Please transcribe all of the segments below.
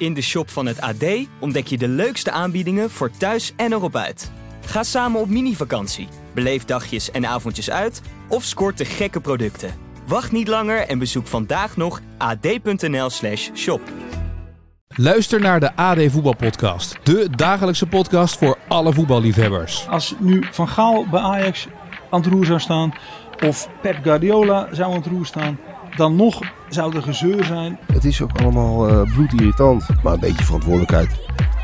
In de shop van het AD ontdek je de leukste aanbiedingen voor thuis en erop uit. Ga samen op mini-vakantie, beleef dagjes en avondjes uit of scoort de gekke producten. Wacht niet langer en bezoek vandaag nog ad.nl/slash shop. Luister naar de AD Voetbalpodcast. De dagelijkse podcast voor alle voetballiefhebbers. Als nu Van Gaal bij Ajax aan het roer zou staan... of Pep Guardiola zou aan het roer staan... dan nog zou er gezeur zijn. Het is ook allemaal eh bloedirritant. Maar een beetje verantwoordelijkheid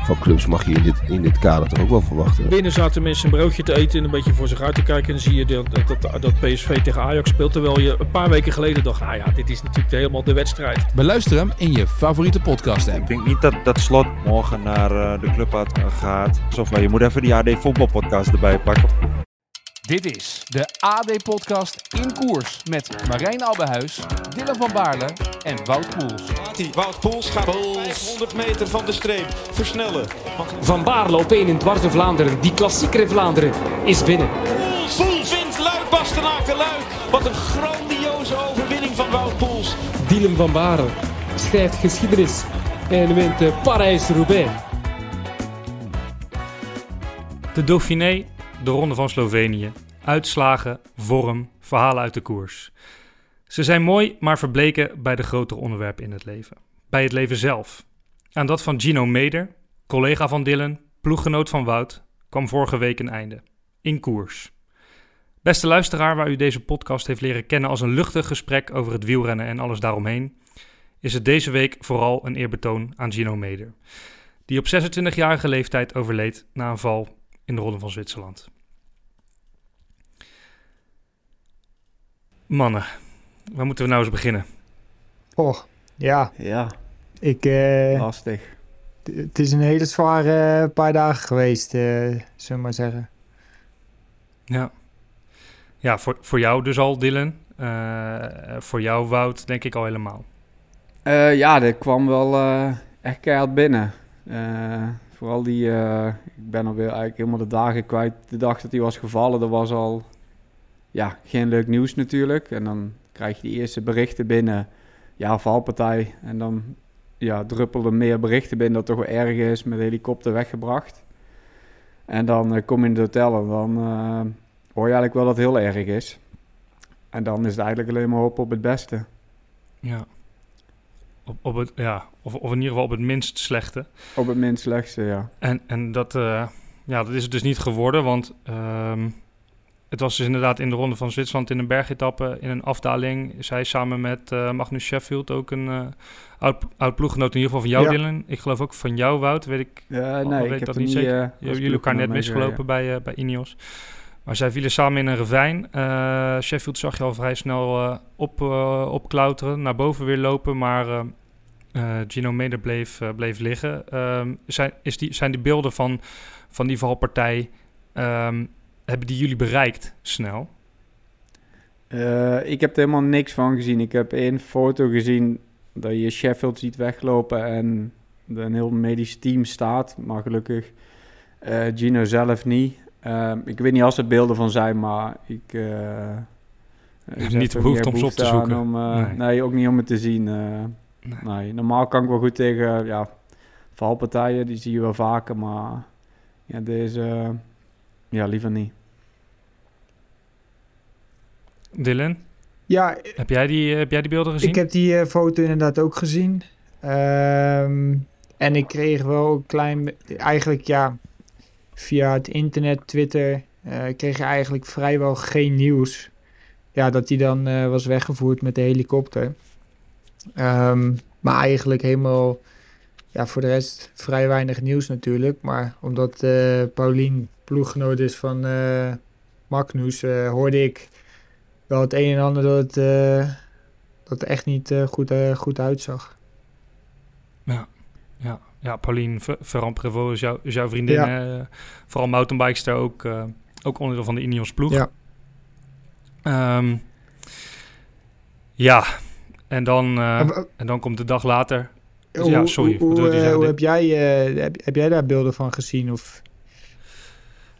van clubs mag je in dit, in dit kader toch ook wel verwachten. Binnen zaten mensen een broodje te eten en een beetje voor zich uit te kijken. En dan zie je dat, dat, dat PSV tegen Ajax speelt. Terwijl je een paar weken geleden dacht, ah ja, dit is natuurlijk helemaal de wedstrijd. Beluister hem in je favoriete podcast app. Ik denk niet dat, dat Slot morgen naar eh, de club gaat. Of maar je moet even die AD voetbalpodcast erbij pakken. Dit is de AD Podcast in koers met Marijn Abbehuis, Dylan van Baarle en Wout Poels. Wout Poels gaat 500 meter van de streep versnellen. Van Baarle op 1 in Dwarse Vlaanderen. Die klassieker in Vlaanderen is binnen. Poels, Poels wint Luik Bastenaken Luik. Wat een grandioze overwinning van Wout Poels. Dylan van Baarle schrijft geschiedenis en wint de Parijs-Roubaix. De Dauphiné, de Ronde van Slovenië. Uitslagen, vorm, verhalen uit de koers. Ze zijn mooi, maar verbleken bij de grotere onderwerpen in het leven. Bij het leven zelf. Aan dat van Gino Meder, collega van Dylan, ploeggenoot van Wout, kwam vorige week een einde. In koers. Beste luisteraar, waar u deze podcast heeft leren kennen als een luchtig gesprek over het wielrennen en alles daaromheen, is het deze week vooral een eerbetoon aan Gino Meder, die op 26-jarige leeftijd overleed na een val in de Ronde van Zwitserland. Mannen, waar moeten we nou eens beginnen? Oh, ja. Ja, Ik, eh, lastig. het is een hele zware paar dagen geweest, eh zullen we maar zeggen. Ja, ja voor, voor jou dus al, Dylan. Eh, voor jou, Wout, denk ik al helemaal. Eh, ja, dat kwam wel eh, echt keihard binnen. Vooral die, eh, ik ben alweer eigenlijk helemaal de dagen kwijt. De dag dat hij was gevallen, dat was al ja, geen leuk nieuws natuurlijk. En dan krijg je die eerste berichten binnen. Ja, valpartij. En dan ja, druppelden meer berichten binnen dat toch wel erg is, met de helikopter weggebracht. En dan eh, kom je in het hotel en dan eh, hoor je eigenlijk wel dat het heel erg is. En dan is het eigenlijk alleen maar hopen op het beste. Ja. Op, op het, ja, of, of in ieder geval op het minst slechte. Op het minst slechtste, ja. En, en dat, eh, ja, dat is het dus niet geworden, want ehm, het was dus inderdaad in de ronde van Zwitserland in een bergetappe in een afdaling. Zij samen met eh, Magnus Sheffield, ook een eh, oud, oud ploeggenoot in ieder geval van jou, Ja. Dylan. Ik geloof ook van jou, Wout, weet ik. Ja, nee, weet ik heb dat niet zeker. jullie elkaar net misgelopen bij, eh, bij Ineos. Maar zij vielen samen in een ravijn. Eh, Sheffield zag je al vrij snel eh, op, eh, opklauteren, naar boven weer lopen, maar Gino Meder bleef, bleef liggen. Ehm, zijn, is die, zijn die beelden van, van die valpartij, ehm, hebben die jullie bereikt snel? Ik heb er helemaal niks van gezien. Ik heb één foto gezien dat je Sheffield ziet weglopen en een heel medisch team staat. Maar gelukkig Gino zelf niet. Ehm, ik weet niet als er beelden van zijn, maar ik... eh, ik niet er behoefte om ze op te zoeken. Om, eh, Nee. nee. ook niet om het te zien. eh. Nee. nee. Normaal kan ik wel goed tegen ja, valpartijen, die zie je wel vaker. Maar ja, deze, ja, liever niet. Dylan, Ja, heb jij die, heb jij die beelden gezien? ik heb die foto inderdaad ook gezien. Ehm, en ik kreeg wel een klein... Eigenlijk ja, via het internet, Twitter... eh, kreeg je eigenlijk vrijwel geen nieuws. Ja, dat hij dan eh, was weggevoerd met de helikopter. Ehm, maar eigenlijk helemaal... Ja, voor de rest vrij weinig nieuws natuurlijk. Maar omdat eh Paulien ploeggenoot is van eh Magnus... hoorde ik wel het een en ander dat het, dat echt niet goed, goed uitzag. Ja, ja Pauline Ver- Ferrand-Prévot is, jou, is jouw vriendin. Ja. hè? vooral mountainbikester, ook, eh, ook onderdeel van de Ineos ploeg. Ja. Ehm, ja, en dan, eh, En dan komt de dag later. Dus ja, sorry. Hoe, eh, hoe heb, jij, eh, heb, heb jij daar beelden van gezien? Of?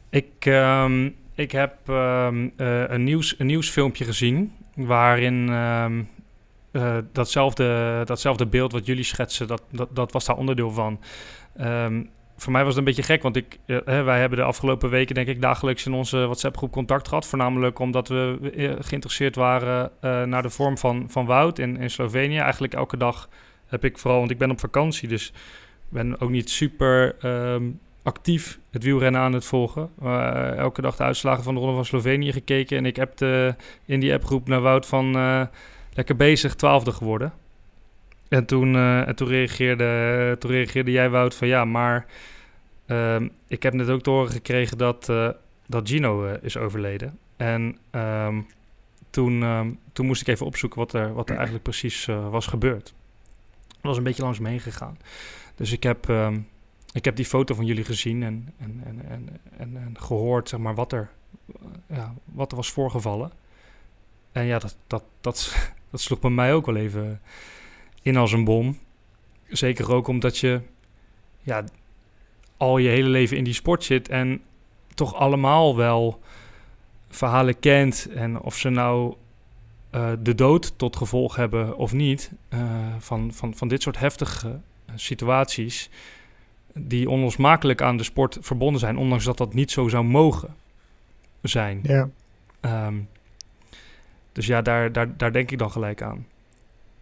Ik, ehm, ik heb ehm, eh, een, nieuws, een nieuwsfilmpje gezien waarin eh, datzelfde, datzelfde beeld wat jullie schetsen, dat, dat, dat was daar onderdeel van. Ehm, voor mij was het een beetje gek, want ik, eh, wij hebben de afgelopen weken denk ik dagelijks in onze WhatsApp-groep contact gehad. Voornamelijk omdat we eh, geïnteresseerd waren naar de vorm van, van Wout in, in Slovenië. Eigenlijk elke dag heb ik vooral, want ik ben op vakantie, dus ben ook niet super ehm, actief het wielrennen aan het volgen. Elke dag de uitslagen van de Ronde van Slovenië gekeken. En ik heb in die appgroep naar Wout van lekker bezig, twaalfde geworden. En toen, en toen, reageerde, toen reageerde jij, Wout, van ja, maar um, ik heb net ook te horen gekregen dat, dat Gino is overleden. En um, toen, um, toen moest ik even opzoeken wat er, wat er eigenlijk precies was gebeurd. Dat was een beetje langs me heen gegaan. Dus ik heb, ik heb die foto van jullie gezien en, en, en, en, en, en gehoord zeg maar, wat, er, ja, wat er was voorgevallen. En ja, dat, dat, dat, dat sloeg bij mij ook wel even in als een bom. Zeker ook omdat je ja, al je hele leven in die sport zit en toch allemaal wel verhalen kent. En of ze nou uh, de dood tot gevolg hebben of niet, uh, van, van, van dit soort heftige situaties die onlosmakelijk aan de sport verbonden zijn, ondanks dat dat niet zo zou mogen zijn. Ja. Um, dus ja, daar, daar, daar denk ik dan gelijk aan.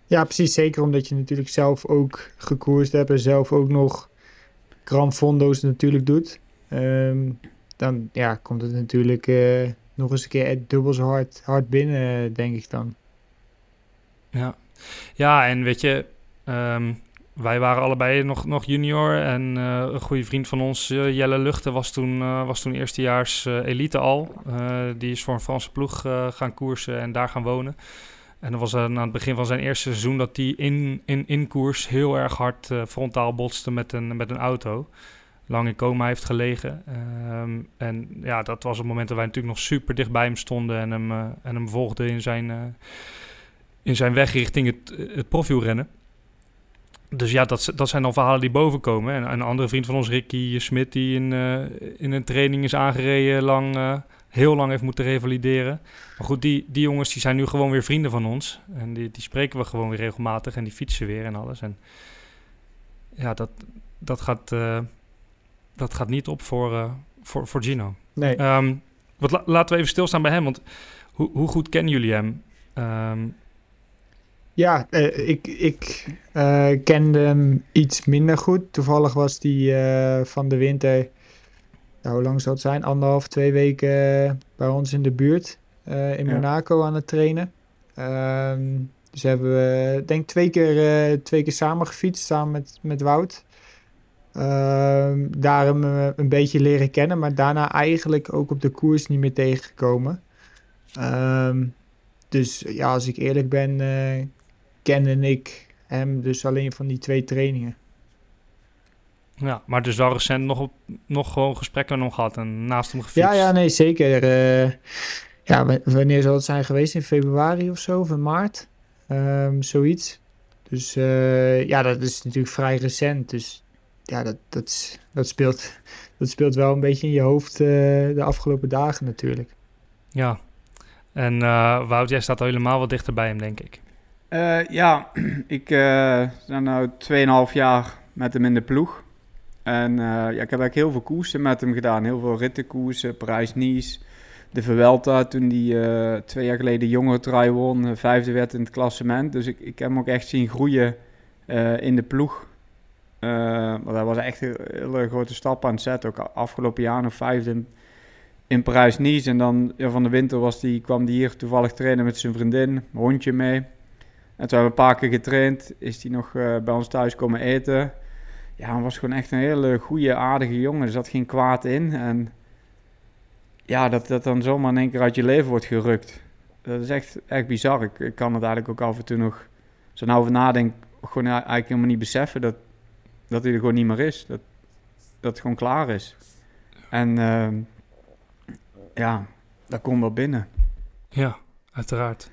Ja, precies. Zeker omdat je natuurlijk zelf ook gekoerst hebt en zelf ook nog Gran Fondo's natuurlijk doet. Um, dan ja, komt het natuurlijk uh, nog eens een keer dubbel zo hard, hard binnen, denk ik dan. Ja, ja en weet je, um, wij waren allebei nog, nog junior en uh, een goede vriend van ons, uh, Jelle Luchten, was toen, uh, was toen eerstejaars elite al. die is voor een Franse ploeg gaan koersen en daar gaan wonen. En dat was aan het begin van zijn eerste seizoen dat hij in, in, in koers heel erg hard frontaal botste met een, met een auto. Lang in coma heeft gelegen. Um, en ja, dat was het moment dat wij natuurlijk nog super dicht bij hem stonden en hem, en hem volgden in zijn, in zijn weg richting het, het profielrennen dus ja, dat, dat zijn dan verhalen die boven komen. En een andere vriend van ons, Ricky Smit, die in, uh, in een training is aangereden, lang, uh, heel lang heeft moeten revalideren. Maar goed, die, die jongens die zijn nu gewoon weer vrienden van ons. En die, die spreken we gewoon weer regelmatig en die fietsen weer en alles. En ja, dat, dat, gaat, uh, dat gaat niet op voor, voor, voor Gino. Nee. Um, wat, la, laten we even stilstaan bij hem, want hoe, hoe goed kennen jullie hem? Um, ja, uh, ik, ik uh, kende hem iets minder goed. Toevallig was die uh, van de winter, nou, hoe lang zou het zijn? Anderhalf, twee weken bij ons in de buurt in ja. Monaco aan het trainen. Um, dus hebben we, denk twee keer, twee keer samen gefietst, samen met, met Wout. Um, daar hem een beetje leren kennen, maar daarna eigenlijk ook op de koers niet meer tegengekomen. Um, dus ja, als ik eerlijk ben, kende ik hem dus alleen van die twee trainingen. Ja, maar dus wel recent nog, op, nog gewoon gesprekken nog gehad en naast hem gefietst. Ja, ja, nee, zeker. Uh, ja, wanneer zal het zijn geweest? In februari of zo, of in maart? Um, zoiets. Dus uh, ja, dat is natuurlijk vrij recent. Dus ja, dat, dat, dat, speelt, dat speelt wel een beetje in je hoofd uh, de afgelopen dagen natuurlijk. Ja, en Wout, jij staat al helemaal wat dichter bij hem, denk ik. Uh, ja, ik uh, ben nu 2,5 jaar met hem in de ploeg. En uh, ja, ik heb eigenlijk heel veel koersen met hem gedaan. Heel veel rittenkoersen, Parijs-Nice, de Vuelta. Toen hij twee jaar geleden jonge trui won, vijfde werd in het klassement. Dus ik, ik heb hem ook echt zien groeien in de ploeg. maar dat was echt een hele grote stap aan het zetten. Ook afgelopen jaar nog vijfde in, in Parijs-Nice. En dan van de winter was die, kwam hij hier toevallig trainen met zijn vriendin, hondje mee. En toen hebben we een paar keer getraind, is hij nog uh, bij ons thuis komen eten. Ja, hij was gewoon echt een hele goede, aardige jongen. Er zat geen kwaad in. En ja, dat dat dan zomaar in één keer uit je leven wordt gerukt. Dat is echt, echt bizar. Ik, kan het eigenlijk ook af en toe nog, zo nou over nadenk, gewoon eigenlijk helemaal niet beseffen dat, dat hij er gewoon niet meer is. Dat, dat het gewoon klaar is. En uh, ja, dat komt wel binnen. Ja, uiteraard.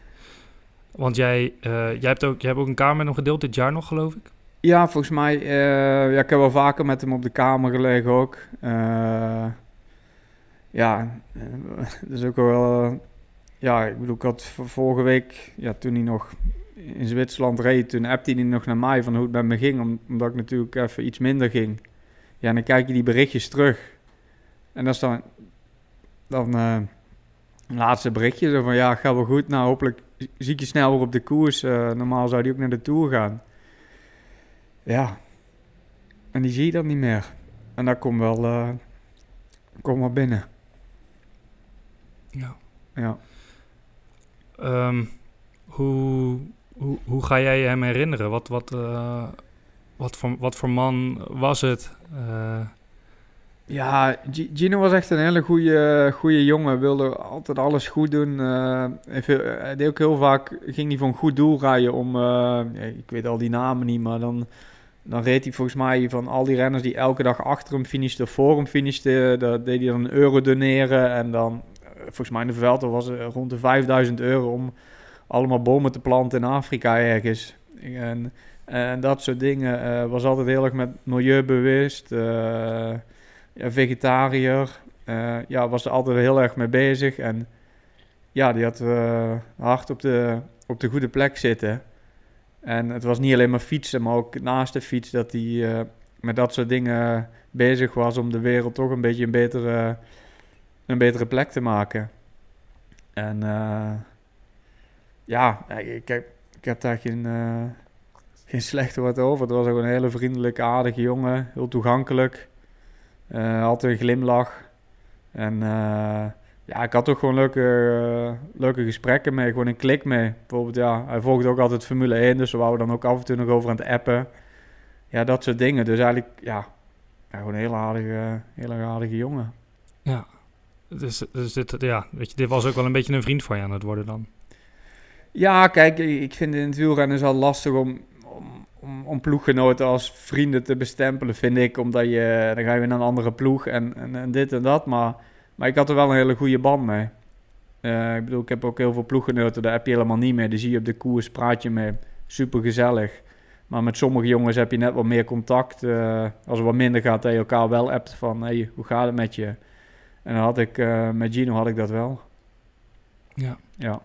Want jij, uh, jij, hebt ook, jij hebt ook een kamer met gedeeld dit jaar nog, geloof ik? Ja, volgens mij. Uh, ja, ik heb wel vaker met hem op de kamer gelegen ook. Uh, ja, dat is ook wel... ja, ik bedoel, ik had vorige week, ja, toen hij nog in Zwitserland reed, toen appte hij nog naar mij van hoe het met me ging, om- omdat ik natuurlijk even iets minder ging. Ja, en dan kijk je die berichtjes terug. En dat is dan, dan eh, een laatste berichtje, zo van ja, gaat wel goed. Nou, hopelijk zie ik je snel weer op de koers. Eh, normaal zou die ook naar de Tour gaan. Ja, en die zie je dan niet meer. En dat komt wel, komt wel binnen. Ja. Ja. Ehm, hoe, hoe, hoe ga jij je hem herinneren? Wat, wat, eh, wat, voor, wat voor man was het? Ja, Gino was echt een hele goede, goede jongen. Wilde altijd alles goed doen. En veel- hij deed ook heel vaak, ging hij voor een goed doel rijden om, eh, ik weet al die namen niet, maar dan, dan reed hij volgens mij van al die renners die elke dag achter hem finishten, voor hem finishten, deed hij dan een euro doneren. En dan, volgens mij in de Vuelta was het rond de 5000 euro om allemaal bomen te planten in Afrika ergens. En, en dat soort dingen. eh, was altijd heel erg met milieubewust. ja, vegetariër. Eh, ja, was er altijd heel erg mee bezig. En ja, die had eh, hard op de, op de goede plek zitten. En het was niet alleen maar fietsen, maar ook naast de fiets dat hij eh, met dat soort dingen bezig was om de wereld toch een beetje een betere, een betere plek te maken. En ja, ik heb, ik heb daar geen, geen slechte woord over. Het was ook een hele vriendelijke, aardige jongen, heel toegankelijk. Eh, altijd een glimlach. En eh, ja, ik had ook gewoon leuke, eh, leuke gesprekken mee. Gewoon een klik mee. Bijvoorbeeld, ja, hij volgde ook altijd Formule 1. Dus we waren dan ook af en toe nog over aan het appen. Ja, dat soort dingen. Dus eigenlijk, ja, ja gewoon een hele aardige, hele aardige jongen. ja, dus, dus dit, ja, weet je, dit was ook wel een beetje een vriend van je aan het worden dan. Ja, kijk, ik vind in het wielrennen is al lastig om, om, om, ploeggenoten als vrienden te bestempelen, vind ik. Omdat je, dan ga je weer naar een andere ploeg en, en, en dit en dat. Maar, maar ik had er wel een hele goede band mee. Eh, ik bedoel, ik heb ook heel veel ploeggenoten, daar heb je helemaal niet mee. Die zie je op de koers, praat je mee. Super gezellig. Maar met sommige jongens heb je net wat meer contact. Eh, als het wat minder gaat, dat je elkaar wel appt van, hey, hoe gaat het met je? En dan had ik, eh, met Gino had ik dat wel. Ja. Ja.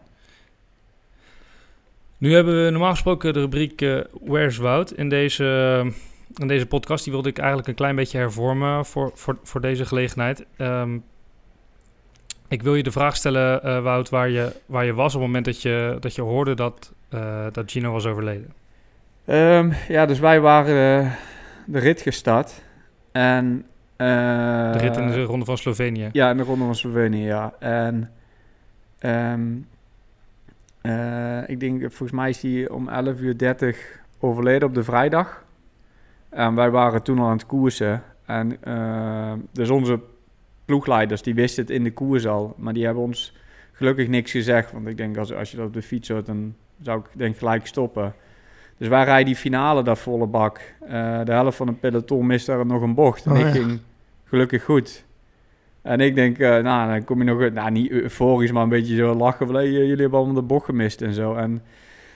Nu hebben we normaal gesproken de rubriek eh, Where's Wout in deze, in deze podcast. Die wilde ik eigenlijk een klein beetje hervormen voor, voor, voor deze gelegenheid. Ehm, ik wil je de vraag stellen, eh, Wout, waar je, waar je was op het moment dat je, dat je hoorde dat, eh, dat Gino was overleden. Ehm, ja, dus wij waren eh, de rit gestart. En, eh, De rit in de Ronde van Slovenië. Ja, in de Ronde van Slovenië, ja. En ehm, eh, ik denk, volgens mij is hij om 11 uur 30 overleden op de vrijdag. En wij waren toen al aan het koersen. En eh, dus onze ploegleiders, die wisten het in de koers al. Maar die hebben ons gelukkig niks gezegd. Want ik denk, als, als je dat op de fiets hoort, dan zou ik denk gelijk stoppen. Dus wij rijden die finale daar volle bak. Eh, de helft van het peloton mist daar nog een bocht. En Oh, ik ja. ging gelukkig goed. En ik denk, eh, nou, dan kom je nog... Nou, niet euforisch, maar een beetje zo lachen. Van, eh, jullie hebben allemaal de bocht gemist en zo. En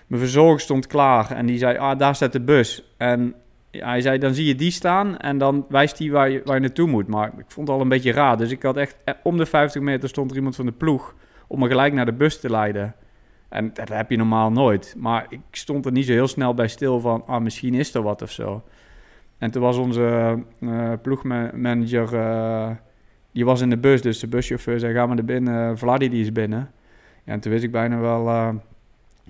mijn verzorger stond klaar. En die zei, ah, daar staat de bus. En ja, hij zei, dan zie je die staan. En dan wijst hij waar je, waar je naartoe moet. Maar ik vond het al een beetje raar. Dus ik had echt... eh, Om de 50 meter stond er iemand van de ploeg... om me gelijk naar de bus te leiden. En dat heb je normaal nooit. Maar ik stond er niet zo heel snel bij stil van... ah, misschien is er wat of zo. En toen was onze ploegmanager... die was in de bus, dus de buschauffeur zei... ga maar naar binnen, Vladi die is binnen. Ja, en toen wist ik bijna wel, eh,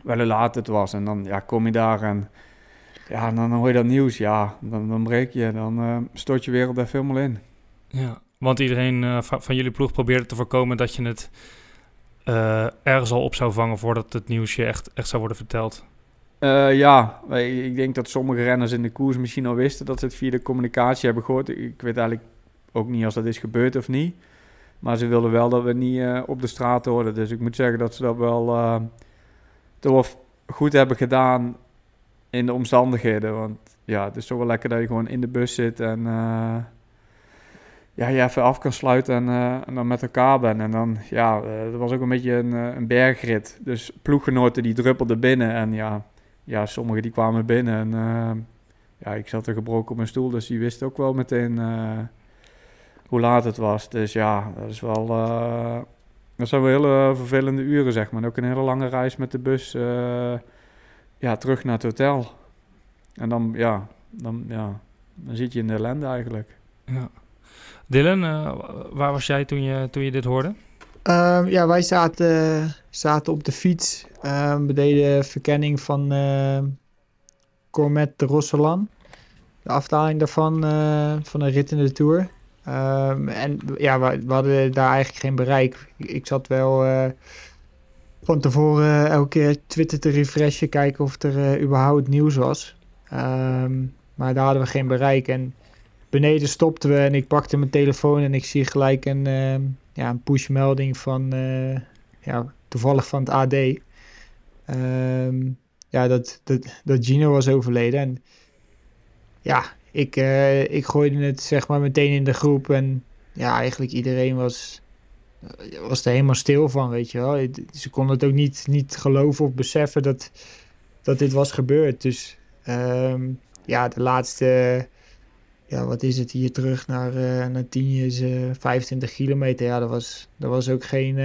wel hoe laat het was. En dan ja, kom je daar en... Ja, dan hoor je dat nieuws. Ja, dan, dan breek je. Dan eh, stort je wereld even helemaal in. Ja, want iedereen eh, va- van jullie ploeg probeerde te voorkomen dat je het eh, ergens al op zou vangen voordat het nieuws je echt, echt zou worden verteld. Eh, ja, ik denk dat sommige renners in de koers misschien al wisten dat ze het via de communicatie hebben gehoord. Ik weet eigenlijk ook niet als dat is gebeurd of niet. Maar ze wilden wel dat we niet eh, op de straat hoorden. Dus ik moet zeggen dat ze dat wel, eh, toch goed hebben gedaan in de omstandigheden. Want ja, het is toch wel lekker dat je gewoon in de bus zit en eh, ja, je even af kan sluiten en, en dan met elkaar bent. En dan, ja, het was ook een beetje een, een bergrit. Dus ploeggenoten die druppelden binnen en ja, ja, sommigen die kwamen binnen en ja, ik zat er gebroken op mijn stoel, dus die wist ook wel meteen hoe laat het was. Dus ja, dat is wel, eh, dat zijn wel hele vervelende uren, zeg maar. En ook een hele lange reis met de bus eh, ja, terug naar het hotel. En dan, ja, dan, ja, dan zit je in de ellende eigenlijk. Ja. Dylan, uh, waar was jij toen je, toen je dit hoorde? Uh, ja, wij zaten, zaten op de fiets. Uh, we deden verkenning van uh, Cormet de Rosselan. De afdaling daarvan, van een rit in de Tour. Um, en ja, we, hadden daar eigenlijk geen bereik. Ik, zat wel van tevoren elke keer Twitter te refreshen, kijken of er überhaupt nieuws was. Um, maar daar hadden we geen bereik. En beneden stopten we en ik pakte mijn telefoon en ik zie gelijk een, uh, ja, een pushmelding van uh, ja, toevallig van het AD. Ja, dat, dat, dat Gino was overleden. En ja, ik, uh, ik gooide het zeg maar meteen in de groep. En ja, eigenlijk iedereen was, was er helemaal stil van, weet je wel. Ze konden het ook niet, niet geloven of beseffen dat, dat dit was gebeurd. Dus um, ja, de laatste ja, wat is het hier terug naar, uh, naar 10 is uh, 25 kilometer. Ja, dat was, dat was ook geen,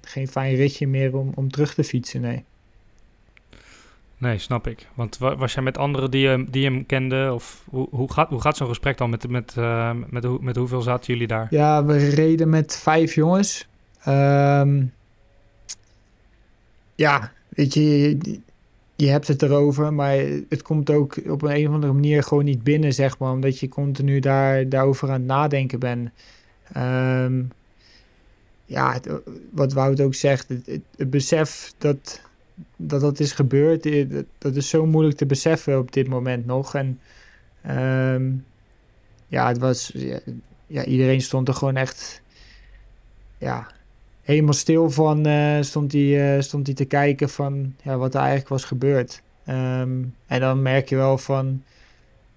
geen fijn ritje meer om, om terug te fietsen, nee. Nee, snap ik. Want was jij met anderen die, hem, die hem kenden? Of hoe, hoe gaat, hoe gaat zo'n gesprek dan? Met, met, uh, met, met, met hoeveel zaten jullie daar? Ja, we reden met vijf jongens. Um, ja, weet je, je hebt het erover, maar het komt ook op een, of andere manier gewoon niet binnen, zeg maar, omdat je continu daar, daarover aan het nadenken bent. Um, ja, wat Wout ook zegt, het, het, besef dat, dat dat is gebeurd, dat, is zo moeilijk te beseffen op dit moment nog. En um, ja, het was, ja, iedereen stond er gewoon echt, ja, helemaal stil van uh, stond hij uh, stond hij te kijken van ja, wat er eigenlijk was gebeurd. Um, en dan merk je wel van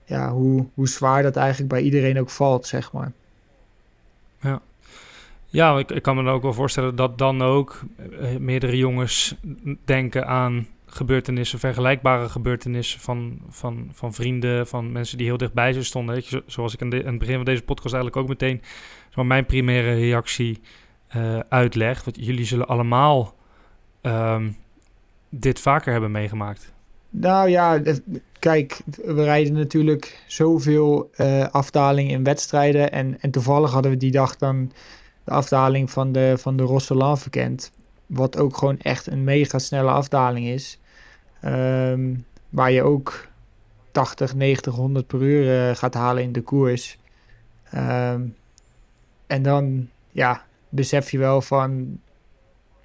ja, hoe, hoe zwaar dat eigenlijk bij iedereen ook valt, zeg maar. Ja, ja ik, ik kan me dan ook wel voorstellen dat dan ook uh, meerdere jongens denken aan gebeurtenissen, vergelijkbare gebeurtenissen van, van, van vrienden, van mensen die heel dichtbij ze stonden. Je, zoals ik aan, het begin van deze podcast eigenlijk ook meteen mijn primaire reactie uh, uitleg. Want jullie zullen allemaal um, dit vaker hebben meegemaakt. Nou ja, kijk, we rijden natuurlijk zoveel uh, afdaling in wedstrijden. En, en toevallig hadden we die dag dan de afdaling van de, van de verkend. Wat ook gewoon echt een mega snelle afdaling is. Um, waar je ook 80, 90, 100 per uur uh, gaat halen in de koers. Um, en dan, ja, besef je wel van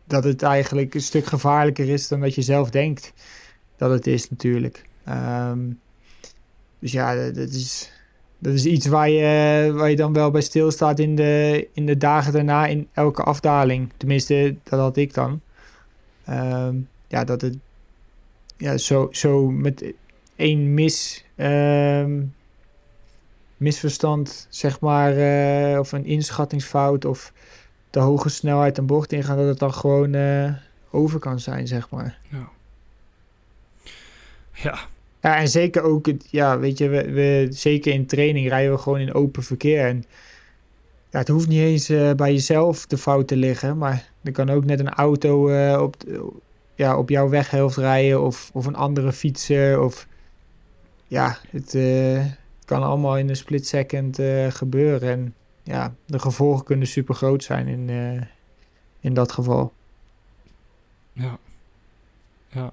dat het eigenlijk een stuk gevaarlijker is dan dat je zelf denkt dat het is natuurlijk. Um, dus ja, dat is, dat is iets waar je, waar je dan wel bij stilstaat in de, in de dagen daarna in elke afdaling. Tenminste, dat had ik dan. Um, ja, dat het ja, zo, zo met één mis, um, misverstand, zeg maar, uh, of een inschattingsfout of de hoge snelheid een bocht ingaan, dat het dan gewoon uh, over kan zijn, zeg maar. Ja. Ja. Ja, en zeker ook, ja, weet je, we, we, zeker in training rijden we gewoon in open verkeer. En ja, het hoeft niet eens uh, bij jezelf de fout te liggen, maar er kan ook net een auto uh, op, ja, op jouw weghelft rijden of, of een andere fietser. Of ja, het uh, kan allemaal in een split second gebeuren. En ja, de gevolgen kunnen super groot zijn in, in dat geval. Ja. Ja.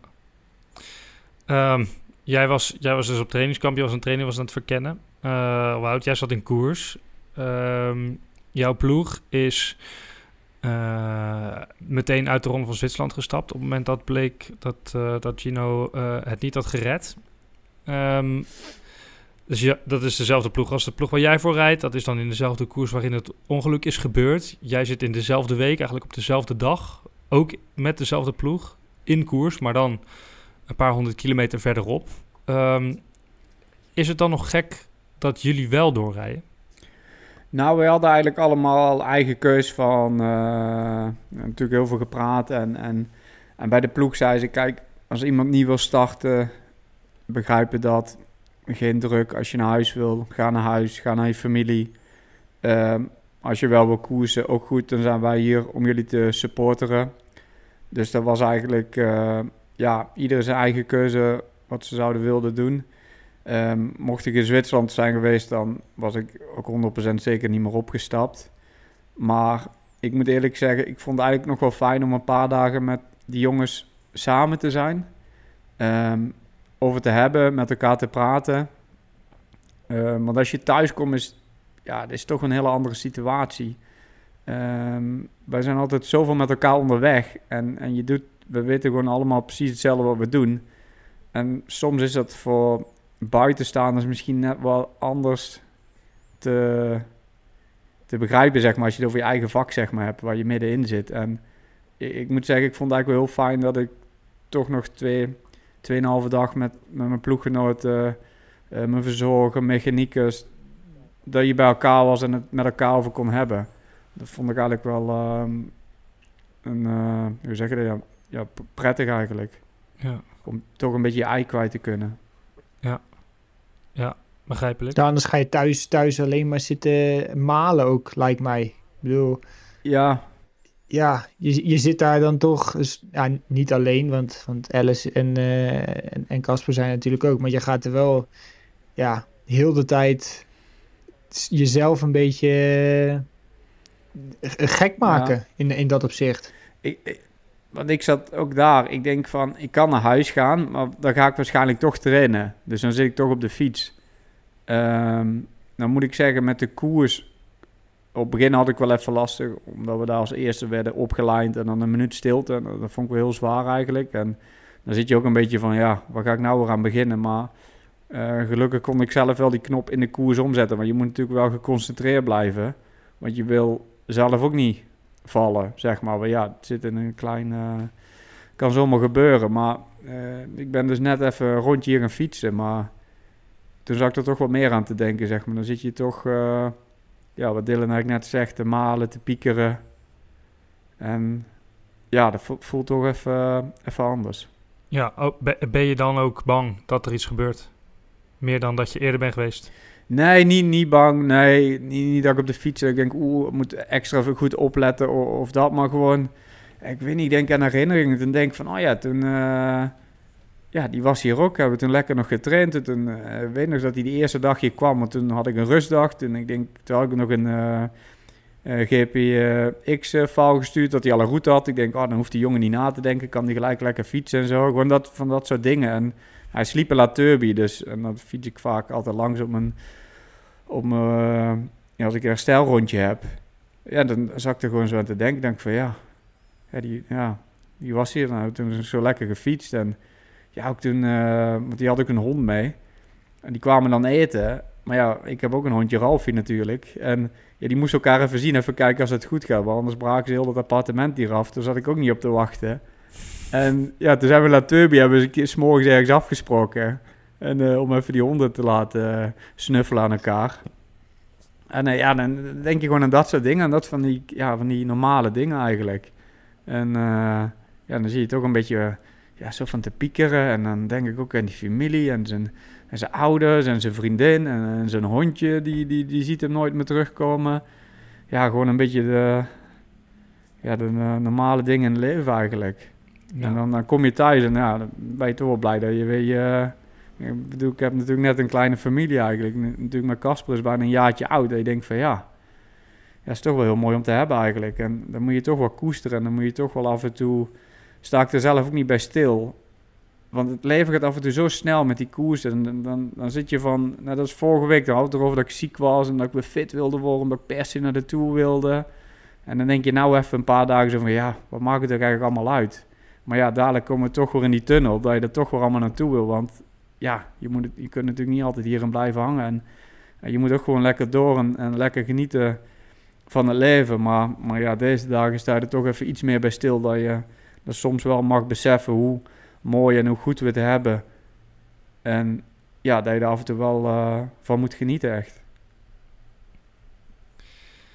Um, jij, was, jij was dus op trainingskamp, je was een trainer, was aan het verkennen. Uh, jij zat in koers. Um, jouw ploeg is uh, meteen uit de Ronde van Zwitserland gestapt. Op het moment dat bleek dat, dat Gino het niet had gered. Um, dus ja, dat is dezelfde ploeg als de ploeg waar jij voor rijdt. Dat is dan in dezelfde koers waarin het ongeluk is gebeurd. Jij zit in dezelfde week, eigenlijk op dezelfde dag. Ook met dezelfde ploeg in koers, maar dan een paar honderd kilometer verderop. Um, is het dan nog gek dat jullie wel doorrijden? Nou, we hadden eigenlijk allemaal eigen keus van... Uh, natuurlijk heel veel gepraat. En, en, en bij de ploeg zei ze... Kijk, als iemand niet wil starten, begrijpen dat geen druk. Als je naar huis wil, ga naar huis, ga naar je familie. Uh, als je wel wil koersen, ook goed, dan zijn wij hier om jullie te supporteren. Dus dat was eigenlijk uh, ja, iedereen zijn eigen keuze wat ze zouden willen doen. Ehm, mocht ik in Zwitserland zijn geweest, dan was ik ook 100% zeker niet meer opgestapt. Maar ik moet eerlijk zeggen, ik vond het eigenlijk nog wel fijn om een paar dagen met die jongens samen te zijn. Ehm, over te hebben, met elkaar te praten. Ehm, want als je thuis komt, is ja, het is toch een hele andere situatie. Wij zijn altijd zoveel met elkaar onderweg. En, en je doet, we weten gewoon allemaal precies hetzelfde wat we doen. En soms is dat voor buitenstaanders misschien net wel anders te, te begrijpen, zeg maar, als je het over je eigen vak, zeg maar, hebt, waar je middenin zit. En ik, ik moet zeggen, ik vond het eigenlijk wel heel fijn dat ik toch nog twee, tweeënhalve dag met, met mijn ploeggenoten, uh, mijn verzorger, mechaniekers, dat je bij elkaar was en het met elkaar over kon hebben. Dat vond ik eigenlijk wel um, een, uh, hoe zeg je dat, ja, prettig eigenlijk. Ja. Om toch een beetje je ei kwijt te kunnen. Ja, ja begrijpelijk. Ja, anders ga je thuis, thuis alleen maar zitten malen ook, lijkt mij. Ik bedoel... Ja. Ja, je, je zit daar dan toch, dus, ja, niet alleen, want, want Alice en uh, en Casper zijn natuurlijk ook, maar je gaat er wel, ja, heel de tijd jezelf een beetje uh, gek maken ja. in, in dat opzicht. Ik, ik, want ik zat ook daar. Ik denk van, ik kan naar huis gaan, maar dan ga ik waarschijnlijk toch trainen. Dus dan zit ik toch op de fiets. Um, dan moet ik zeggen, met de koers... Op het begin had ik wel even lastig, omdat we daar als eerste werden opgeleid en dan een minuut stilte. En dat vond ik wel heel zwaar eigenlijk. En dan zit je ook een beetje van, ja, waar ga ik nou weer aan beginnen? Maar uh, gelukkig kon ik zelf wel die knop in de koers omzetten. Maar je moet natuurlijk wel geconcentreerd blijven. Want je wil zelf ook niet vallen, zeg maar. Maar ja, het zit in een klein... Uh, kan zomaar gebeuren. Maar uh, ik ben dus net even rondje hier gaan fietsen. Maar toen zag ik er toch wat meer aan te denken, zeg maar. Dan zit je toch... Uh, ja, wat Dylan eigenlijk net zegt, te malen, te piekeren. En ja, dat voelt toch even, even anders. Ja, ben je dan ook bang dat er iets gebeurt? Meer dan dat je eerder bent geweest? Nee, niet, niet bang. Nee, niet, niet dat ik op de fiets ik denk, oeh, ik moet extra goed opletten of, of, dat. Maar gewoon, ik weet niet, ik denk aan herinneringen. Toen denk ik van, oh ja, toen... Uh, ja, die was hier ook. Hebben we toen lekker nog getraind. Toen uh, weet nog dat hij de eerste dag hier kwam. Want toen had ik een rustdag. Toen, ik denk, toen had ik nog een uh, GPX-file gestuurd. Dat hij al een route had. Ik denk, oh, dan hoeft die jongen niet na te denken. Kan die gelijk lekker fietsen en zo. Gewoon dat, van dat soort dingen. En hij sliep in La dus en dan fiets ik vaak altijd langs op mijn, op mijn ja, als ik een herstelrondje heb. Ja, dan zat ik er gewoon zo aan te denken. denk van ja, ja, die, ja, die was hier nou toen zo lekker gefietst. En ja, ook toen, uh, want die had ook een hond mee. En die kwamen dan eten. Maar ja, ik heb ook een hondje, Ralfie natuurlijk. En ja, die moest elkaar even zien, even kijken als het goed gaat. Want anders braken ze heel dat appartement hier af. Daar zat ik ook niet op te wachten. En ja, toen zijn we naar Turby, hebben we eens morgens ergens afgesproken. En uh, om even die honden te laten uh, snuffelen aan elkaar. En uh, ja, dan denk je gewoon aan dat soort dingen. En dat van die, ja, van die normale dingen eigenlijk. En ja, dan zie je toch een beetje ja, zo van te piekeren. En dan denk ik ook aan die familie en zijn, en zijn ouders en zijn vriendin. En, en zijn hondje, die, die, die ziet hem nooit meer terugkomen. Ja, gewoon een beetje de, ja, de normale dingen in het leven eigenlijk. Ja. En dan, dan, kom je thuis en ja, dan ben je toch wel blij dat je weer... Uh, ik bedoel, ik heb natuurlijk net een kleine familie eigenlijk. Natuurlijk, mijn Casper is bijna een jaartje oud. En je denkt van ja, ja, is toch wel heel mooi om te hebben eigenlijk. En dan moet je toch wel koesteren. En dan moet je toch wel af en toe... Sta ik er zelf ook niet bij stil. Want het leven gaat af en toe zo snel met die koers. En dan, dan, dan zit je van... Nou, dat is vorige week. Dan had het erover dat ik ziek was. En dat ik weer fit wilde worden. Dat ik per se naar de Tour wilde. En dan denk je nou even een paar dagen zo van... Ja, wat maakt het er eigenlijk allemaal uit? Maar ja, dadelijk komen we toch weer in die tunnel, dat je er toch weer allemaal naartoe wil. Want ja, je, moet, je kunt natuurlijk niet altijd hierin blijven hangen. En, en je moet ook gewoon lekker door en, en, lekker genieten van het leven. Maar, maar ja, deze dagen sta je er toch even iets meer bij stil. Dat je dat soms wel mag beseffen hoe mooi en hoe goed we het hebben. En ja, dat je er af en toe wel uh, van moet genieten, echt.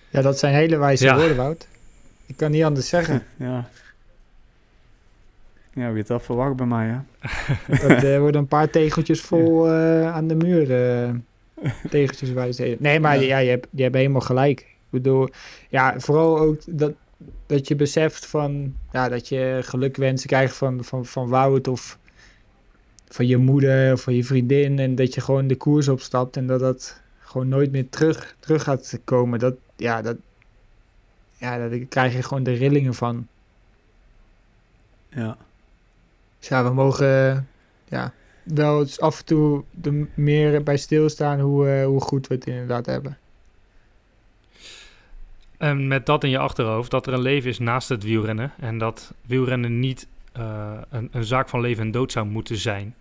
Ja, dat zijn hele wijze ja. woorden, Wout. Ik kan niet anders zeggen. ja. Ja, wie dat verwacht bij mij, hè? Dat uh, worden een paar tegeltjes vol uh, aan de muur. Uh, tegeltjes wijzen. Nee, maar ja. ja, je, hebt, je hebt helemaal gelijk. Ik bedoel, ja, vooral ook dat dat je beseft van, ja, dat je gelukwensen krijgt van, van, van Wout of van je moeder of van je vriendin. En dat je gewoon de koers opstapt en dat dat gewoon nooit meer terug, terug gaat komen. Dat, ja, dat, ja, daar krijg je gewoon de rillingen van. Ja. Dus ja, we mogen ja, wel eens af en toe er meer bij stilstaan hoe, eh, hoe goed we het inderdaad hebben. En met dat in je achterhoofd, dat er een leven is naast het wielrennen. En dat wielrennen niet uh, een, een, zaak van leven en dood zou moeten zijn.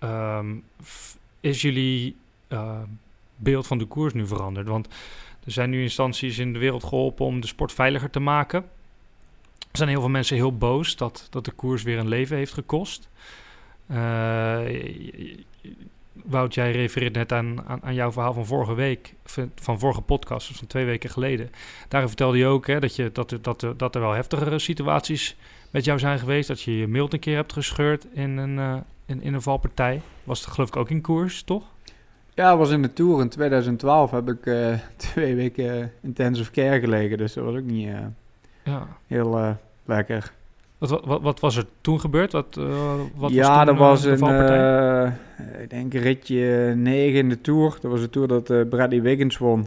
Um, is jullie beeld van de koers nu veranderd? Want er zijn nu instanties in de wereld geholpen om de sport veiliger te maken. Er zijn heel veel mensen heel boos dat, dat de koers weer een leven heeft gekost. Uh, Wout, jij refereert net aan, aan, aan, jouw verhaal van vorige week, van vorige podcast, dus van twee weken geleden. Daarin vertelde je ook hè, dat, je, dat, dat, dat er wel heftigere situaties met jou zijn geweest. Dat je je mild een keer hebt gescheurd in een, uh, in, een valpartij. Was het geloof ik ook in koers, toch? Ja, was in de Tour in 2012 heb ik uh, twee weken intensive care gelegen. Dus dat was ook niet ja. heel lekker. Wat, wat, wat, was er toen gebeurd? Wat, uh, wat ja, was dat was een, uh, ik denk ritje 9 in de Tour. Dat was de Tour dat uh, Bradley Wiggins won.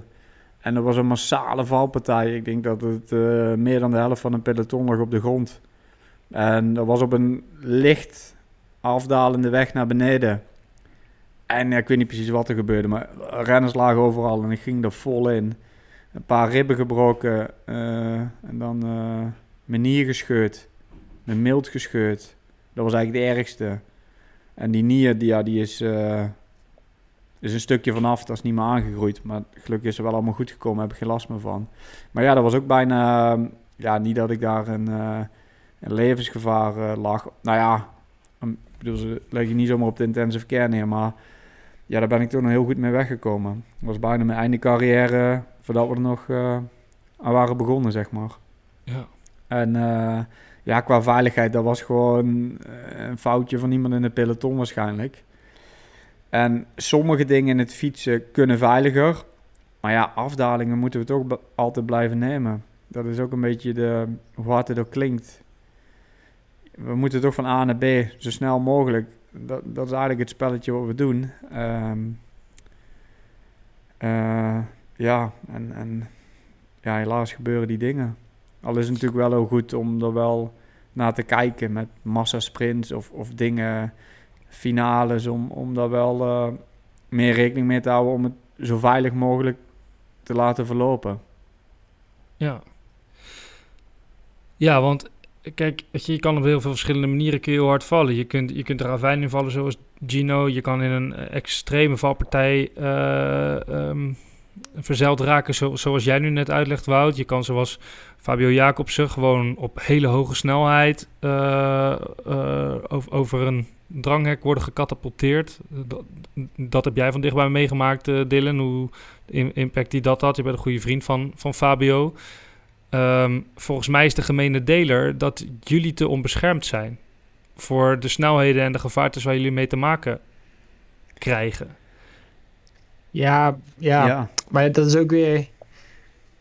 En dat was een massale valpartij. Ik denk dat het meer dan de helft van een peloton lag op de grond. En dat was op een licht afdalende weg naar beneden. En ik weet niet precies wat er gebeurde, maar renners lagen overal en ik ging er vol in. Een paar ribben gebroken en dan mijn nier gescheurd mijn mild gescheurd. Dat was eigenlijk de ergste. En die nier, die, ja, die is, uh, is een stukje vanaf. Dat is niet meer aangegroeid. Maar gelukkig is er wel allemaal goed gekomen. Heb ik geen last meer van. Maar ja, dat was ook bijna... ja, niet dat ik daar een, een levensgevaar lag. Nou ja, ik bedoel, ze leg je niet zomaar op de intensive care neer. Maar ja, daar ben ik toch nog heel goed mee weggekomen. Dat was bijna mijn einde carrière voordat we er nog aan waren begonnen, zeg maar. Ja. En ja, qua veiligheid, dat was gewoon eh, een foutje van iemand in de peloton waarschijnlijk. En sommige dingen in het fietsen kunnen veiliger. Maar ja, afdalingen moeten we toch altijd blijven nemen. Dat is ook een beetje de, hoe hard het ook klinkt. We moeten toch van A naar B zo snel mogelijk. Dat, dat is eigenlijk het spelletje wat we doen. Um, uh, ja, en, en ja, helaas gebeuren die dingen. Al is het natuurlijk wel heel goed om er wel naar te kijken met massasprints of, of dingen, finales, om, om daar wel uh, meer rekening mee te houden om het zo veilig mogelijk te laten verlopen. Ja. Ja, want kijk, je, kan op heel veel verschillende manieren kun je heel hard vallen. Je kunt, je kunt er ravijn in vallen zoals Gino. Je kan in een extreme valpartij uh, um, verzeild raken, zoals jij nu net uitlegt, Wout. Je kan zoals Fabio Jacobsen gewoon op hele hoge snelheid uh, uh, over, een dranghek worden gecatapulteerd. Dat, dat, heb jij van dichtbij meegemaakt, uh, Dylan. Hoe impact die dat had. Je bent een goede vriend van, van Fabio. Um, volgens mij is de gemene deler dat jullie te onbeschermd zijn. Voor de snelheden en de gevaartes waar jullie mee te maken krijgen. Ja, ja, ja, maar dat is ook weer...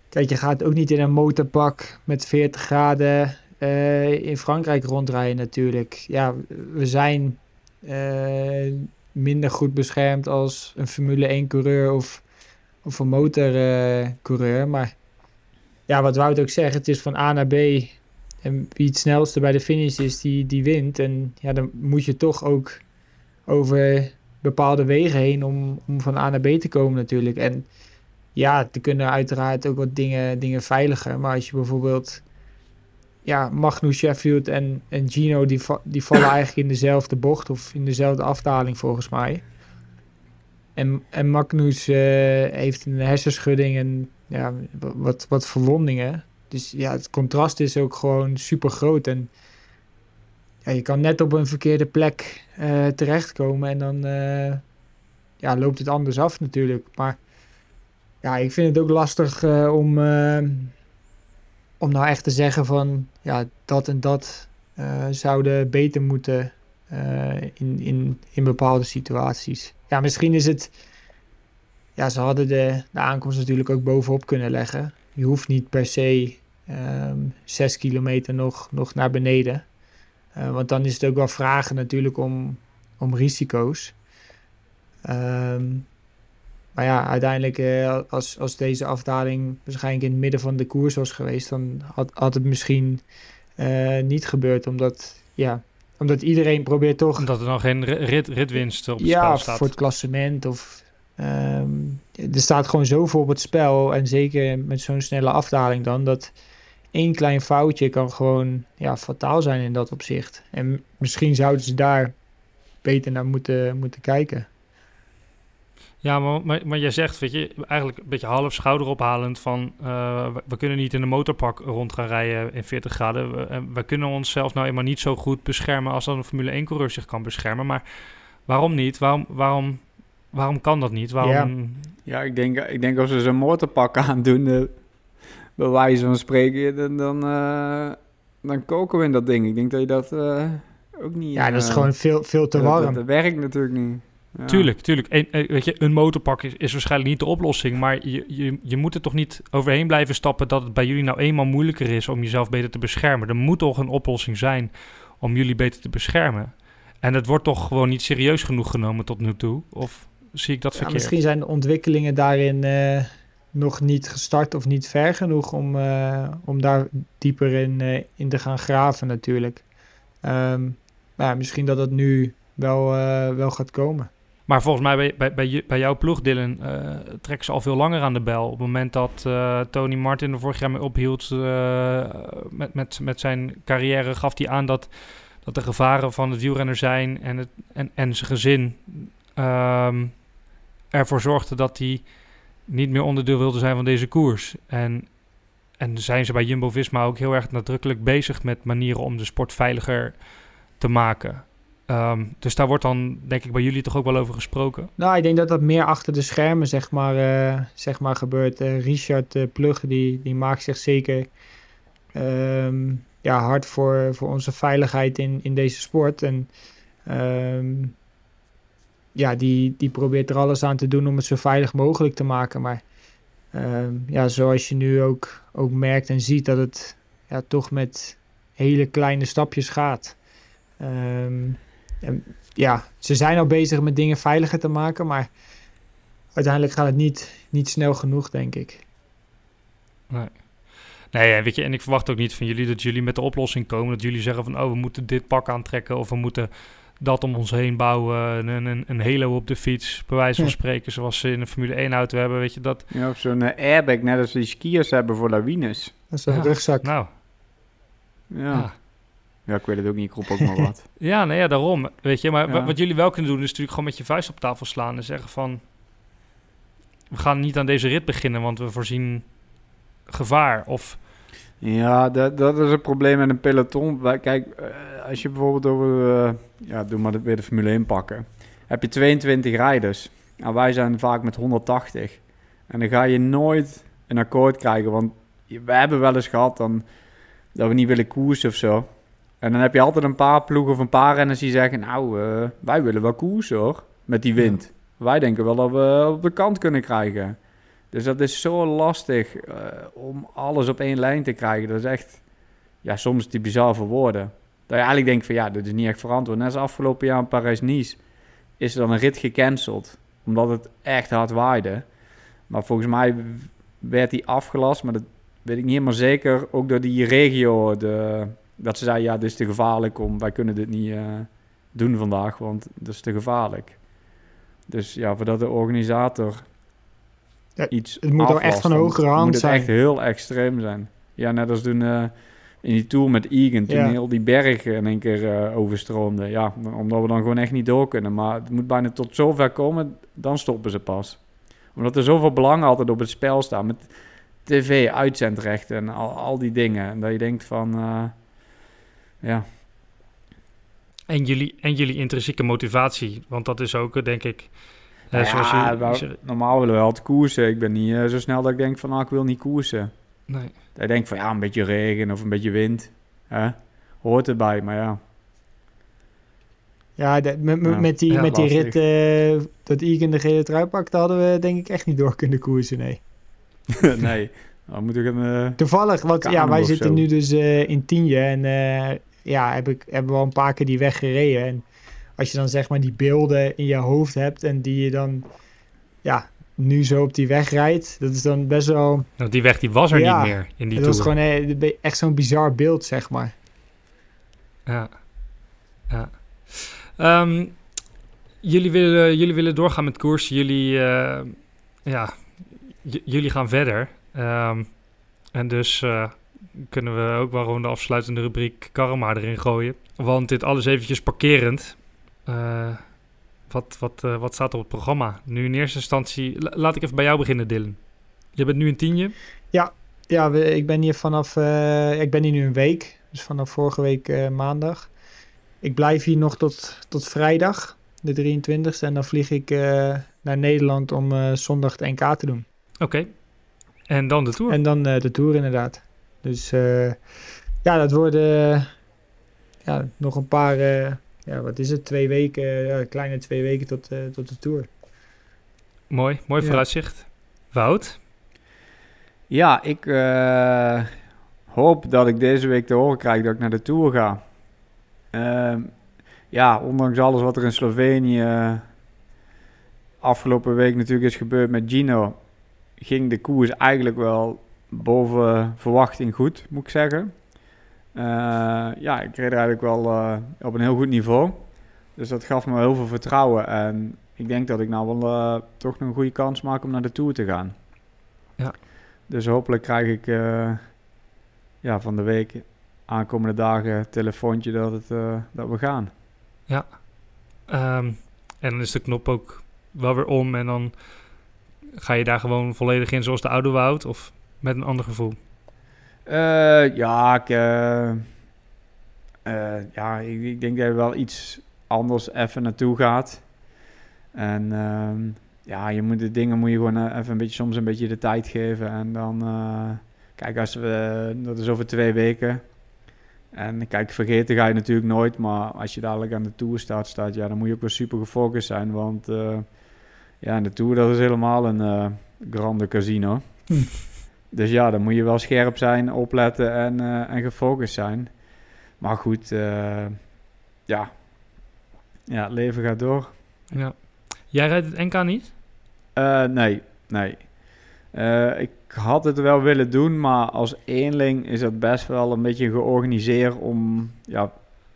Kijk, je gaat ook niet in een motorpak met 40 graden uh, in Frankrijk rondrijden natuurlijk. Ja, we zijn uh, minder goed beschermd als een Formule 1 coureur of, of een motorcoureur. Uh, maar ja, wat Wout ook zegt, het is van A naar B. En wie het snelste bij de finish is, die, die wint. En ja, dan moet je toch ook over bepaalde wegen heen om, om van A naar B te komen natuurlijk. En ja, er kunnen uiteraard ook wat dingen, dingen veiliger. Maar als je bijvoorbeeld ja, Magnus Sheffield en, en Gino, die, die vallen eigenlijk in dezelfde bocht of in dezelfde afdaling volgens mij. En, en Magnus uh, heeft een hersenschudding en ja, wat, wat verwondingen. Dus ja, het contrast is ook gewoon super groot. En ja, je kan net op een verkeerde plek uh, terechtkomen en dan uh, ja, loopt het anders af natuurlijk. Maar ja, ik vind het ook lastig uh, om, om nou echt te zeggen van ja, dat en dat zouden beter moeten in, in, in bepaalde situaties. Ja, misschien is het. Ja, ze hadden de, de aankomst natuurlijk ook bovenop kunnen leggen. Je hoeft niet per se ehm, zes kilometer nog, nog naar beneden. Eh, want dan is het ook wel vragen natuurlijk om, om risico's. Ehm, maar ja, uiteindelijk eh, als, als deze afdaling waarschijnlijk in het midden van de koers was geweest, dan had, had het misschien eh, niet gebeurd. Omdat, ja, omdat iedereen probeert toch... Omdat er nog geen rit, ritwinst op het ja, spel staat. voor het klassement of... ehm, er staat gewoon zoveel op het spel. En zeker met zo'n snelle afdaling dan, dat één klein foutje kan gewoon ja, fataal zijn in dat opzicht. En misschien zouden ze daar beter naar moeten, moeten kijken. Ja, maar, maar, maar jij zegt, weet je, eigenlijk een beetje half schouderophalend van... eh, we, we kunnen niet in een motorpak rond gaan rijden in 40 graden. We, en we kunnen onszelf nou eenmaal niet zo goed beschermen als dan een Formule 1-coureur zich kan beschermen. Maar waarom niet? Waarom, waarom, waarom kan dat niet? Waarom... Ja, ik denk, ik denk als ze zo'n motorpak aandoen, uh, bij wijze van spreken, dan, dan, uh, dan koken we in dat ding. Ik denk dat je dat uh, ook niet... Ja, dat is gewoon veel, veel te warm. Dat, dat werkt natuurlijk niet. Ja. Tuurlijk, tuurlijk. En, weet je, een motorpak is, is, waarschijnlijk niet de oplossing. Maar je, je, je moet er toch niet overheen blijven stappen dat het bij jullie nou eenmaal moeilijker is om jezelf beter te beschermen. Er moet toch een oplossing zijn om jullie beter te beschermen. En het wordt toch gewoon niet serieus genoeg genomen tot nu toe? Of zie ik dat ja, verkeerd? Misschien zijn de ontwikkelingen daarin uh, nog niet gestart of niet ver genoeg om, uh, om daar dieper in, uh, in te gaan graven natuurlijk. Um, maar ja, misschien dat dat nu wel, wel gaat komen. Maar volgens mij bij, bij, bij, jouw ploeg, Dylan, uh, trekken ze al veel langer aan de bel. Op het moment dat uh, Tony Martin er vorig jaar mee ophield uh, met, met, met zijn carrière, gaf hij aan dat, dat de gevaren van het wielrenner zijn en, het, en, en zijn gezin um, ervoor zorgde dat hij niet meer onderdeel wilde zijn van deze koers. En, en zijn ze bij Jumbo-Visma ook heel erg nadrukkelijk bezig met manieren om de sport veiliger te maken. Um, dus daar wordt dan, denk ik, bij jullie toch ook wel over gesproken? Nou, ik denk dat dat meer achter de schermen, zeg maar, uh, zeg maar gebeurt. Uh, Richard uh, Plug, die, die maakt zich zeker um, ja, hard voor, voor onze veiligheid in, in deze sport. En um, ja, die, die probeert er alles aan te doen om het zo veilig mogelijk te maken. Maar ja, zoals je nu ook, ook merkt en ziet, dat het ja, toch met hele kleine stapjes gaat. Um, en ja, ze zijn al bezig met dingen veiliger te maken, maar uiteindelijk gaat het niet, niet snel genoeg, denk ik. Nee. Nee, weet je, en ik verwacht ook niet van jullie dat jullie met de oplossing komen. Dat jullie zeggen van, oh, we moeten dit pak aantrekken of we moeten dat om ons heen bouwen. Een, een, een halo op de fiets, bij wijze van spreken, zoals ze in een Formule 1 auto hebben, weet je dat. Ja, of zo'n airbag, net als die skiers hebben voor lawines. Dat is een ja, rugzak. Nou. Ja. ja. Ja, ik weet het ook niet, ik roep ook maar wat. ja, nou ja, daarom. Weet je, maar ja. wat jullie wel kunnen doen, is natuurlijk gewoon met je vuist op tafel slaan en zeggen van... We gaan niet aan deze rit beginnen, want we voorzien gevaar. Of... Ja, dat, dat is het probleem met een peloton. Kijk, als je bijvoorbeeld over... Uh, ja, doe maar weer de Formule 1 pakken. Heb je 22 rijders. Nou, wij zijn vaak met 180. En dan ga je nooit een akkoord krijgen, want we hebben wel eens gehad dan, dat we niet willen koersen of zo. En dan heb je altijd een paar ploegen of een paar renners die zeggen... nou, uh, wij willen wel koersen hoor, met die wind. Ja. Wij denken wel dat we op de kant kunnen krijgen. Dus dat is zo lastig uh, om alles op één lijn te krijgen. Dat is echt, ja, soms die bizar voor woorden. Dat je eigenlijk denkt van, ja, dit is niet echt verantwoord. Net als afgelopen jaar in Parijs-Nice is er dan een rit gecanceld. Omdat het echt hard waaide. Maar volgens mij werd die afgelast, maar dat weet ik niet helemaal zeker. Ook door die regio, de dat ze zei, ja, dit is te gevaarlijk om, wij kunnen dit niet uh, doen vandaag, want dat is te gevaarlijk. Dus ja, voordat de organisator ja, iets Het moet wel echt van hogere hand moet het zijn. echt heel extreem zijn. Ja, net als toen uh, in die tour met Egan, toen Ja. heel die berg in één keer uh, overstroomde. Ja, omdat we dan gewoon echt niet door kunnen. Maar het moet bijna tot zover komen, dan stoppen ze pas. Omdat er zoveel belang altijd op het spel staat met tv, uitzendrechten en al, al die dingen. En dat je denkt van... Uh, ja. En jullie, en jullie intrinsieke motivatie, want dat is ook, denk ik... Uh, Nou zoals ja, je, wou- normaal willen we altijd koersen. Ik ben niet uh, zo snel dat ik denk van, nou, ik wil niet koersen. Nee. Ik denk van, ja, een beetje regen of een beetje wind. Hè? Hoort erbij, maar ja. Ja, de- met, met- Ja, met die, ja, met die rit eh, dat Egan de gele trui pakte, hadden we denk ik echt niet door kunnen koersen, nee. nee, Dan moet ik een... eh, Toevallig, want ja, wij zitten zo. nu dus eh, in Tienje en eh, ja, heb ik, hebben we al een paar keer die weg gereden. En als je dan zeg maar die beelden in je hoofd hebt en die je dan ja, nu zo op die weg rijdt, dat is dan best wel... Nou, die weg die was er Ja, niet meer in die dat was tour. gewoon eh, echt zo'n bizar beeld, zeg maar. Ja. ja. Ehm, jullie, willen, jullie willen doorgaan met koers. Jullie, eh, ja, jullie gaan verder. Ehm, en dus eh, kunnen we ook wel gewoon de afsluitende rubriek Karma erin gooien. Want dit alles eventjes parkerend. eh, wat, wat, eh, wat staat op het programma? Nu in eerste instantie... la- laat ik even bij jou beginnen, Dylan. Je bent nu een tienje. Ja, we, ik ben hier vanaf, eh, ik ben hier nu een week, dus vanaf vorige week maandag. Ik blijf hier nog tot, tot vrijdag, de 23e, en dan vlieg ik naar Nederland om zondag het NK te doen. Oké. En dan de Tour. En dan de Tour inderdaad. Dus eh, ja, dat worden ja, nog een paar, eh, ja, wat is het, twee weken, ja, kleine twee weken tot, eh, tot de Tour. Mooi, mooi Ja. vooruitzicht. Wout? Ja, ik eh, hoop dat ik deze week te horen krijg dat ik naar de Tour ga. Ehm, ja, ondanks alles wat er in Slovenië afgelopen week natuurlijk is gebeurd met Gino, ging de koers eigenlijk wel boven verwachting goed, moet ik zeggen. Eh, ja, ik reed er eigenlijk wel eh, op een heel goed niveau. Dus dat gaf me heel veel vertrouwen. En ik denk dat ik nou wel eh, toch nog een goede kans maak om naar de Tour te gaan. Ja. Dus hopelijk krijg ik ja, van de week, aankomende dagen, een telefoontje dat, het, dat we gaan. Ehm, en dan is de knop ook wel weer om en dan ga je daar gewoon volledig in zoals de oude Wout of met een ander gevoel. Eh, ja, ik, eh, eh, ja ik, ik denk dat je wel iets anders even naartoe gaat. En ehm, ja, je moet de dingen moet je gewoon even een beetje, soms een beetje de tijd geven. En dan, kijk, als we, dat is over twee weken. En kijk, vergeten ga je natuurlijk nooit. Maar als je dadelijk aan de Tour staat, staat ja, dan moet je ook wel super gefocust zijn. Want eh, ja, de Tour, dat is helemaal een eh, grande casino. Dus ja, dan moet je wel scherp zijn, opletten en, eh, en gefocust zijn. Maar goed, eh, ja. ja, het leven gaat door. Ja. Jij rijdt het NK niet? Eh, nee, nee. Ik had het wel willen doen, maar als eenling is het best wel een beetje georganiseerd om... Ja,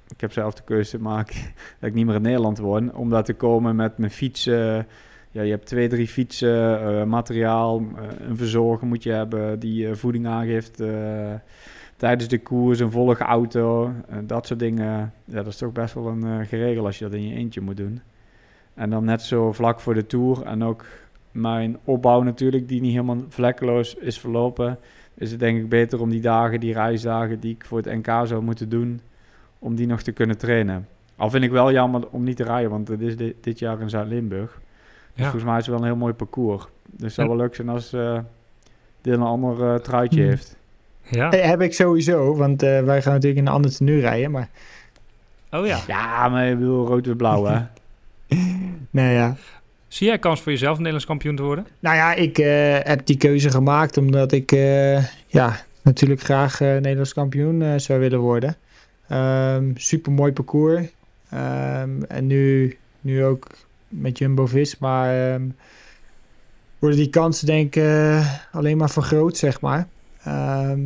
ik heb zelf de keuze te maken dat ik niet meer in Nederland woon. Om daar te komen met mijn fietsen. Ja, je hebt twee, drie fietsen, eh, materiaal, eh, een verzorger moet je hebben die eh, voeding aangeeft tijdens de koers, een volgauto, dat soort dingen. Ja, dat is toch best wel een geregel als je dat in je eentje moet doen. En dan net zo vlak voor de Tour en ook mijn opbouw natuurlijk, die niet helemaal vlekkeloos is verlopen, is het denk ik beter om die dagen, die reisdagen die ik voor het NK zou moeten doen, om die nog te kunnen trainen. Al vind ik wel jammer om niet te rijden, want het is dit jaar in Zuid-Limburg. Dus Ja. volgens mij is het wel een heel mooi parcours. Dus het zou En- wel leuk zijn als eh dit een ander eh, truitje Hmm. heeft. Ja. Eh, heb ik sowieso, want eh, wij gaan natuurlijk in een ander tenue rijden, maar Oh ja. Ja, maar je bedoel rood-wit-blauw, hè? nee ja. Zie jij kans voor jezelf Nederlands kampioen te worden? Nou ja, ik eh, heb die keuze gemaakt omdat ik eh, ja, natuurlijk graag eh, Nederlands kampioen eh, zou willen worden. super mooi parcours. Ehm, en nu, nu ook met Jumbo-Visma ehm, worden die kansen denk ik eh, alleen maar vergroot, zeg maar. Ehm,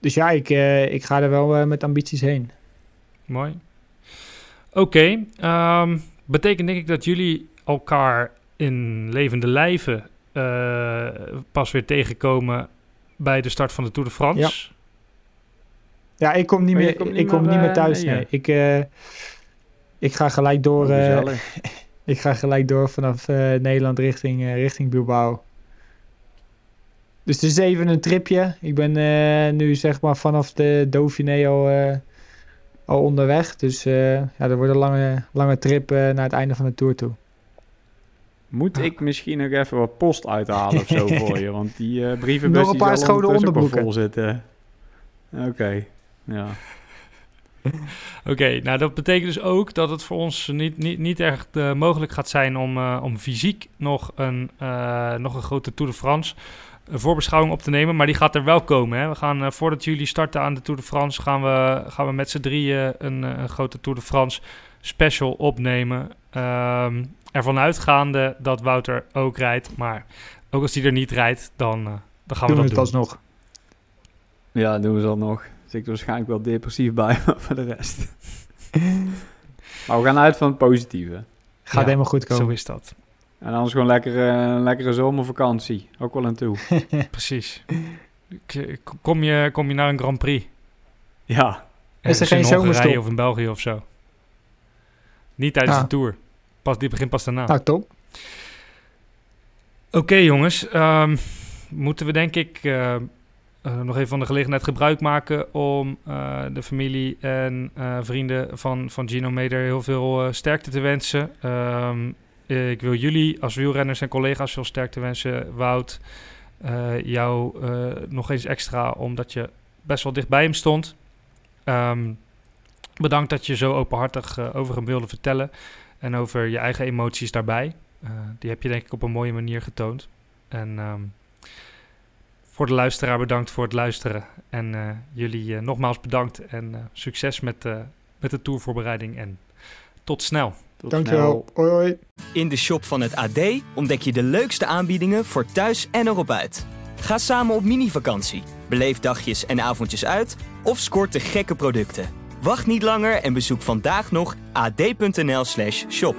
dus ja, ik, eh, ik ga er wel eh, met ambities heen. Mooi. Oké, ehm, betekent denk ik dat jullie elkaar in levende lijven eh, pas weer tegenkomen bij de start van de Tour de France. Ja, ik kom niet Oh, meer, niet ik kom niet meer thuis. nee, Nee, ja. Ik, eh, ik ga gelijk door. Oh, eh. ik ga gelijk door vanaf eh, Nederland richting, eh, richting Bilbao. Dus het is even een tripje. Ik ben eh, nu zeg maar vanaf de Dauphiné al, al onderweg. Dus ja, dat wordt een lange, lange trip naar het einde van de tour toe. Moet ik misschien nog even wat post uithalen of zo voor je? Want die brievenbus Nog een die paar zal ook wel onderbroeken. vol zitten. Oké, ja. Oké, nou dat betekent dus ook dat het voor ons niet, niet, niet echt eh, mogelijk gaat zijn om, eh, om fysiek nog een, eh, nog een grote Tour de France een voorbeschouwing op te nemen, maar die gaat er wel komen. Hè? We gaan, eh, voordat jullie starten aan de Tour de France, gaan we, gaan we met z'n drieën een, een grote Tour de France special opnemen. Ehm, ervan uitgaande dat Wouter ook rijdt, maar ook als hij er niet rijdt, dan, uh, dan gaan doen we we dat het doen. alsnog. Ja, doen we ze nog. Zit ik er waarschijnlijk wel depressief bij, maar voor de rest. maar we gaan uit van het positieve. Gaat Ja, helemaal goed Zo komen. is dat. En anders gewoon lekker, eh, een lekkere zomervakantie. Ook wel aan toe. Precies. K- Kom je, kom je naar een Grand Prix? Ja, Is er geen zomerstop? of in België of zo? Niet tijdens Ah. de Tour. Pas, die begint pas daarna. Nou, top. Oké jongens, ehm, moeten we denk ik eh, eh, nog even van de gelegenheid gebruik maken om eh, de familie en eh, vrienden van, van Gino Meder heel veel sterkte te wensen. Ehm, eh, ik wil jullie als wielrenners en collega's veel sterkte wensen. Wout, jou nog eens extra omdat je best wel dicht bij hem stond. Ehm, bedankt dat je zo openhartig over hem wilde vertellen en over je eigen emoties daarbij. Die heb je denk ik op een mooie manier getoond. En ehm, voor de luisteraar bedankt voor het luisteren. En eh, jullie eh, nogmaals bedankt en eh, succes met, eh, met de tourvoorbereiding. En tot snel. tot Dankjewel. snel. Hoi hoi. In de shop van het AD ontdek je de leukste aanbiedingen voor thuis en erop uit. Ga samen op mini-vakantie, beleef dagjes en avondjes uit of scoort de gekke producten. Wacht niet langer en bezoek vandaag nog ad.nl/shop.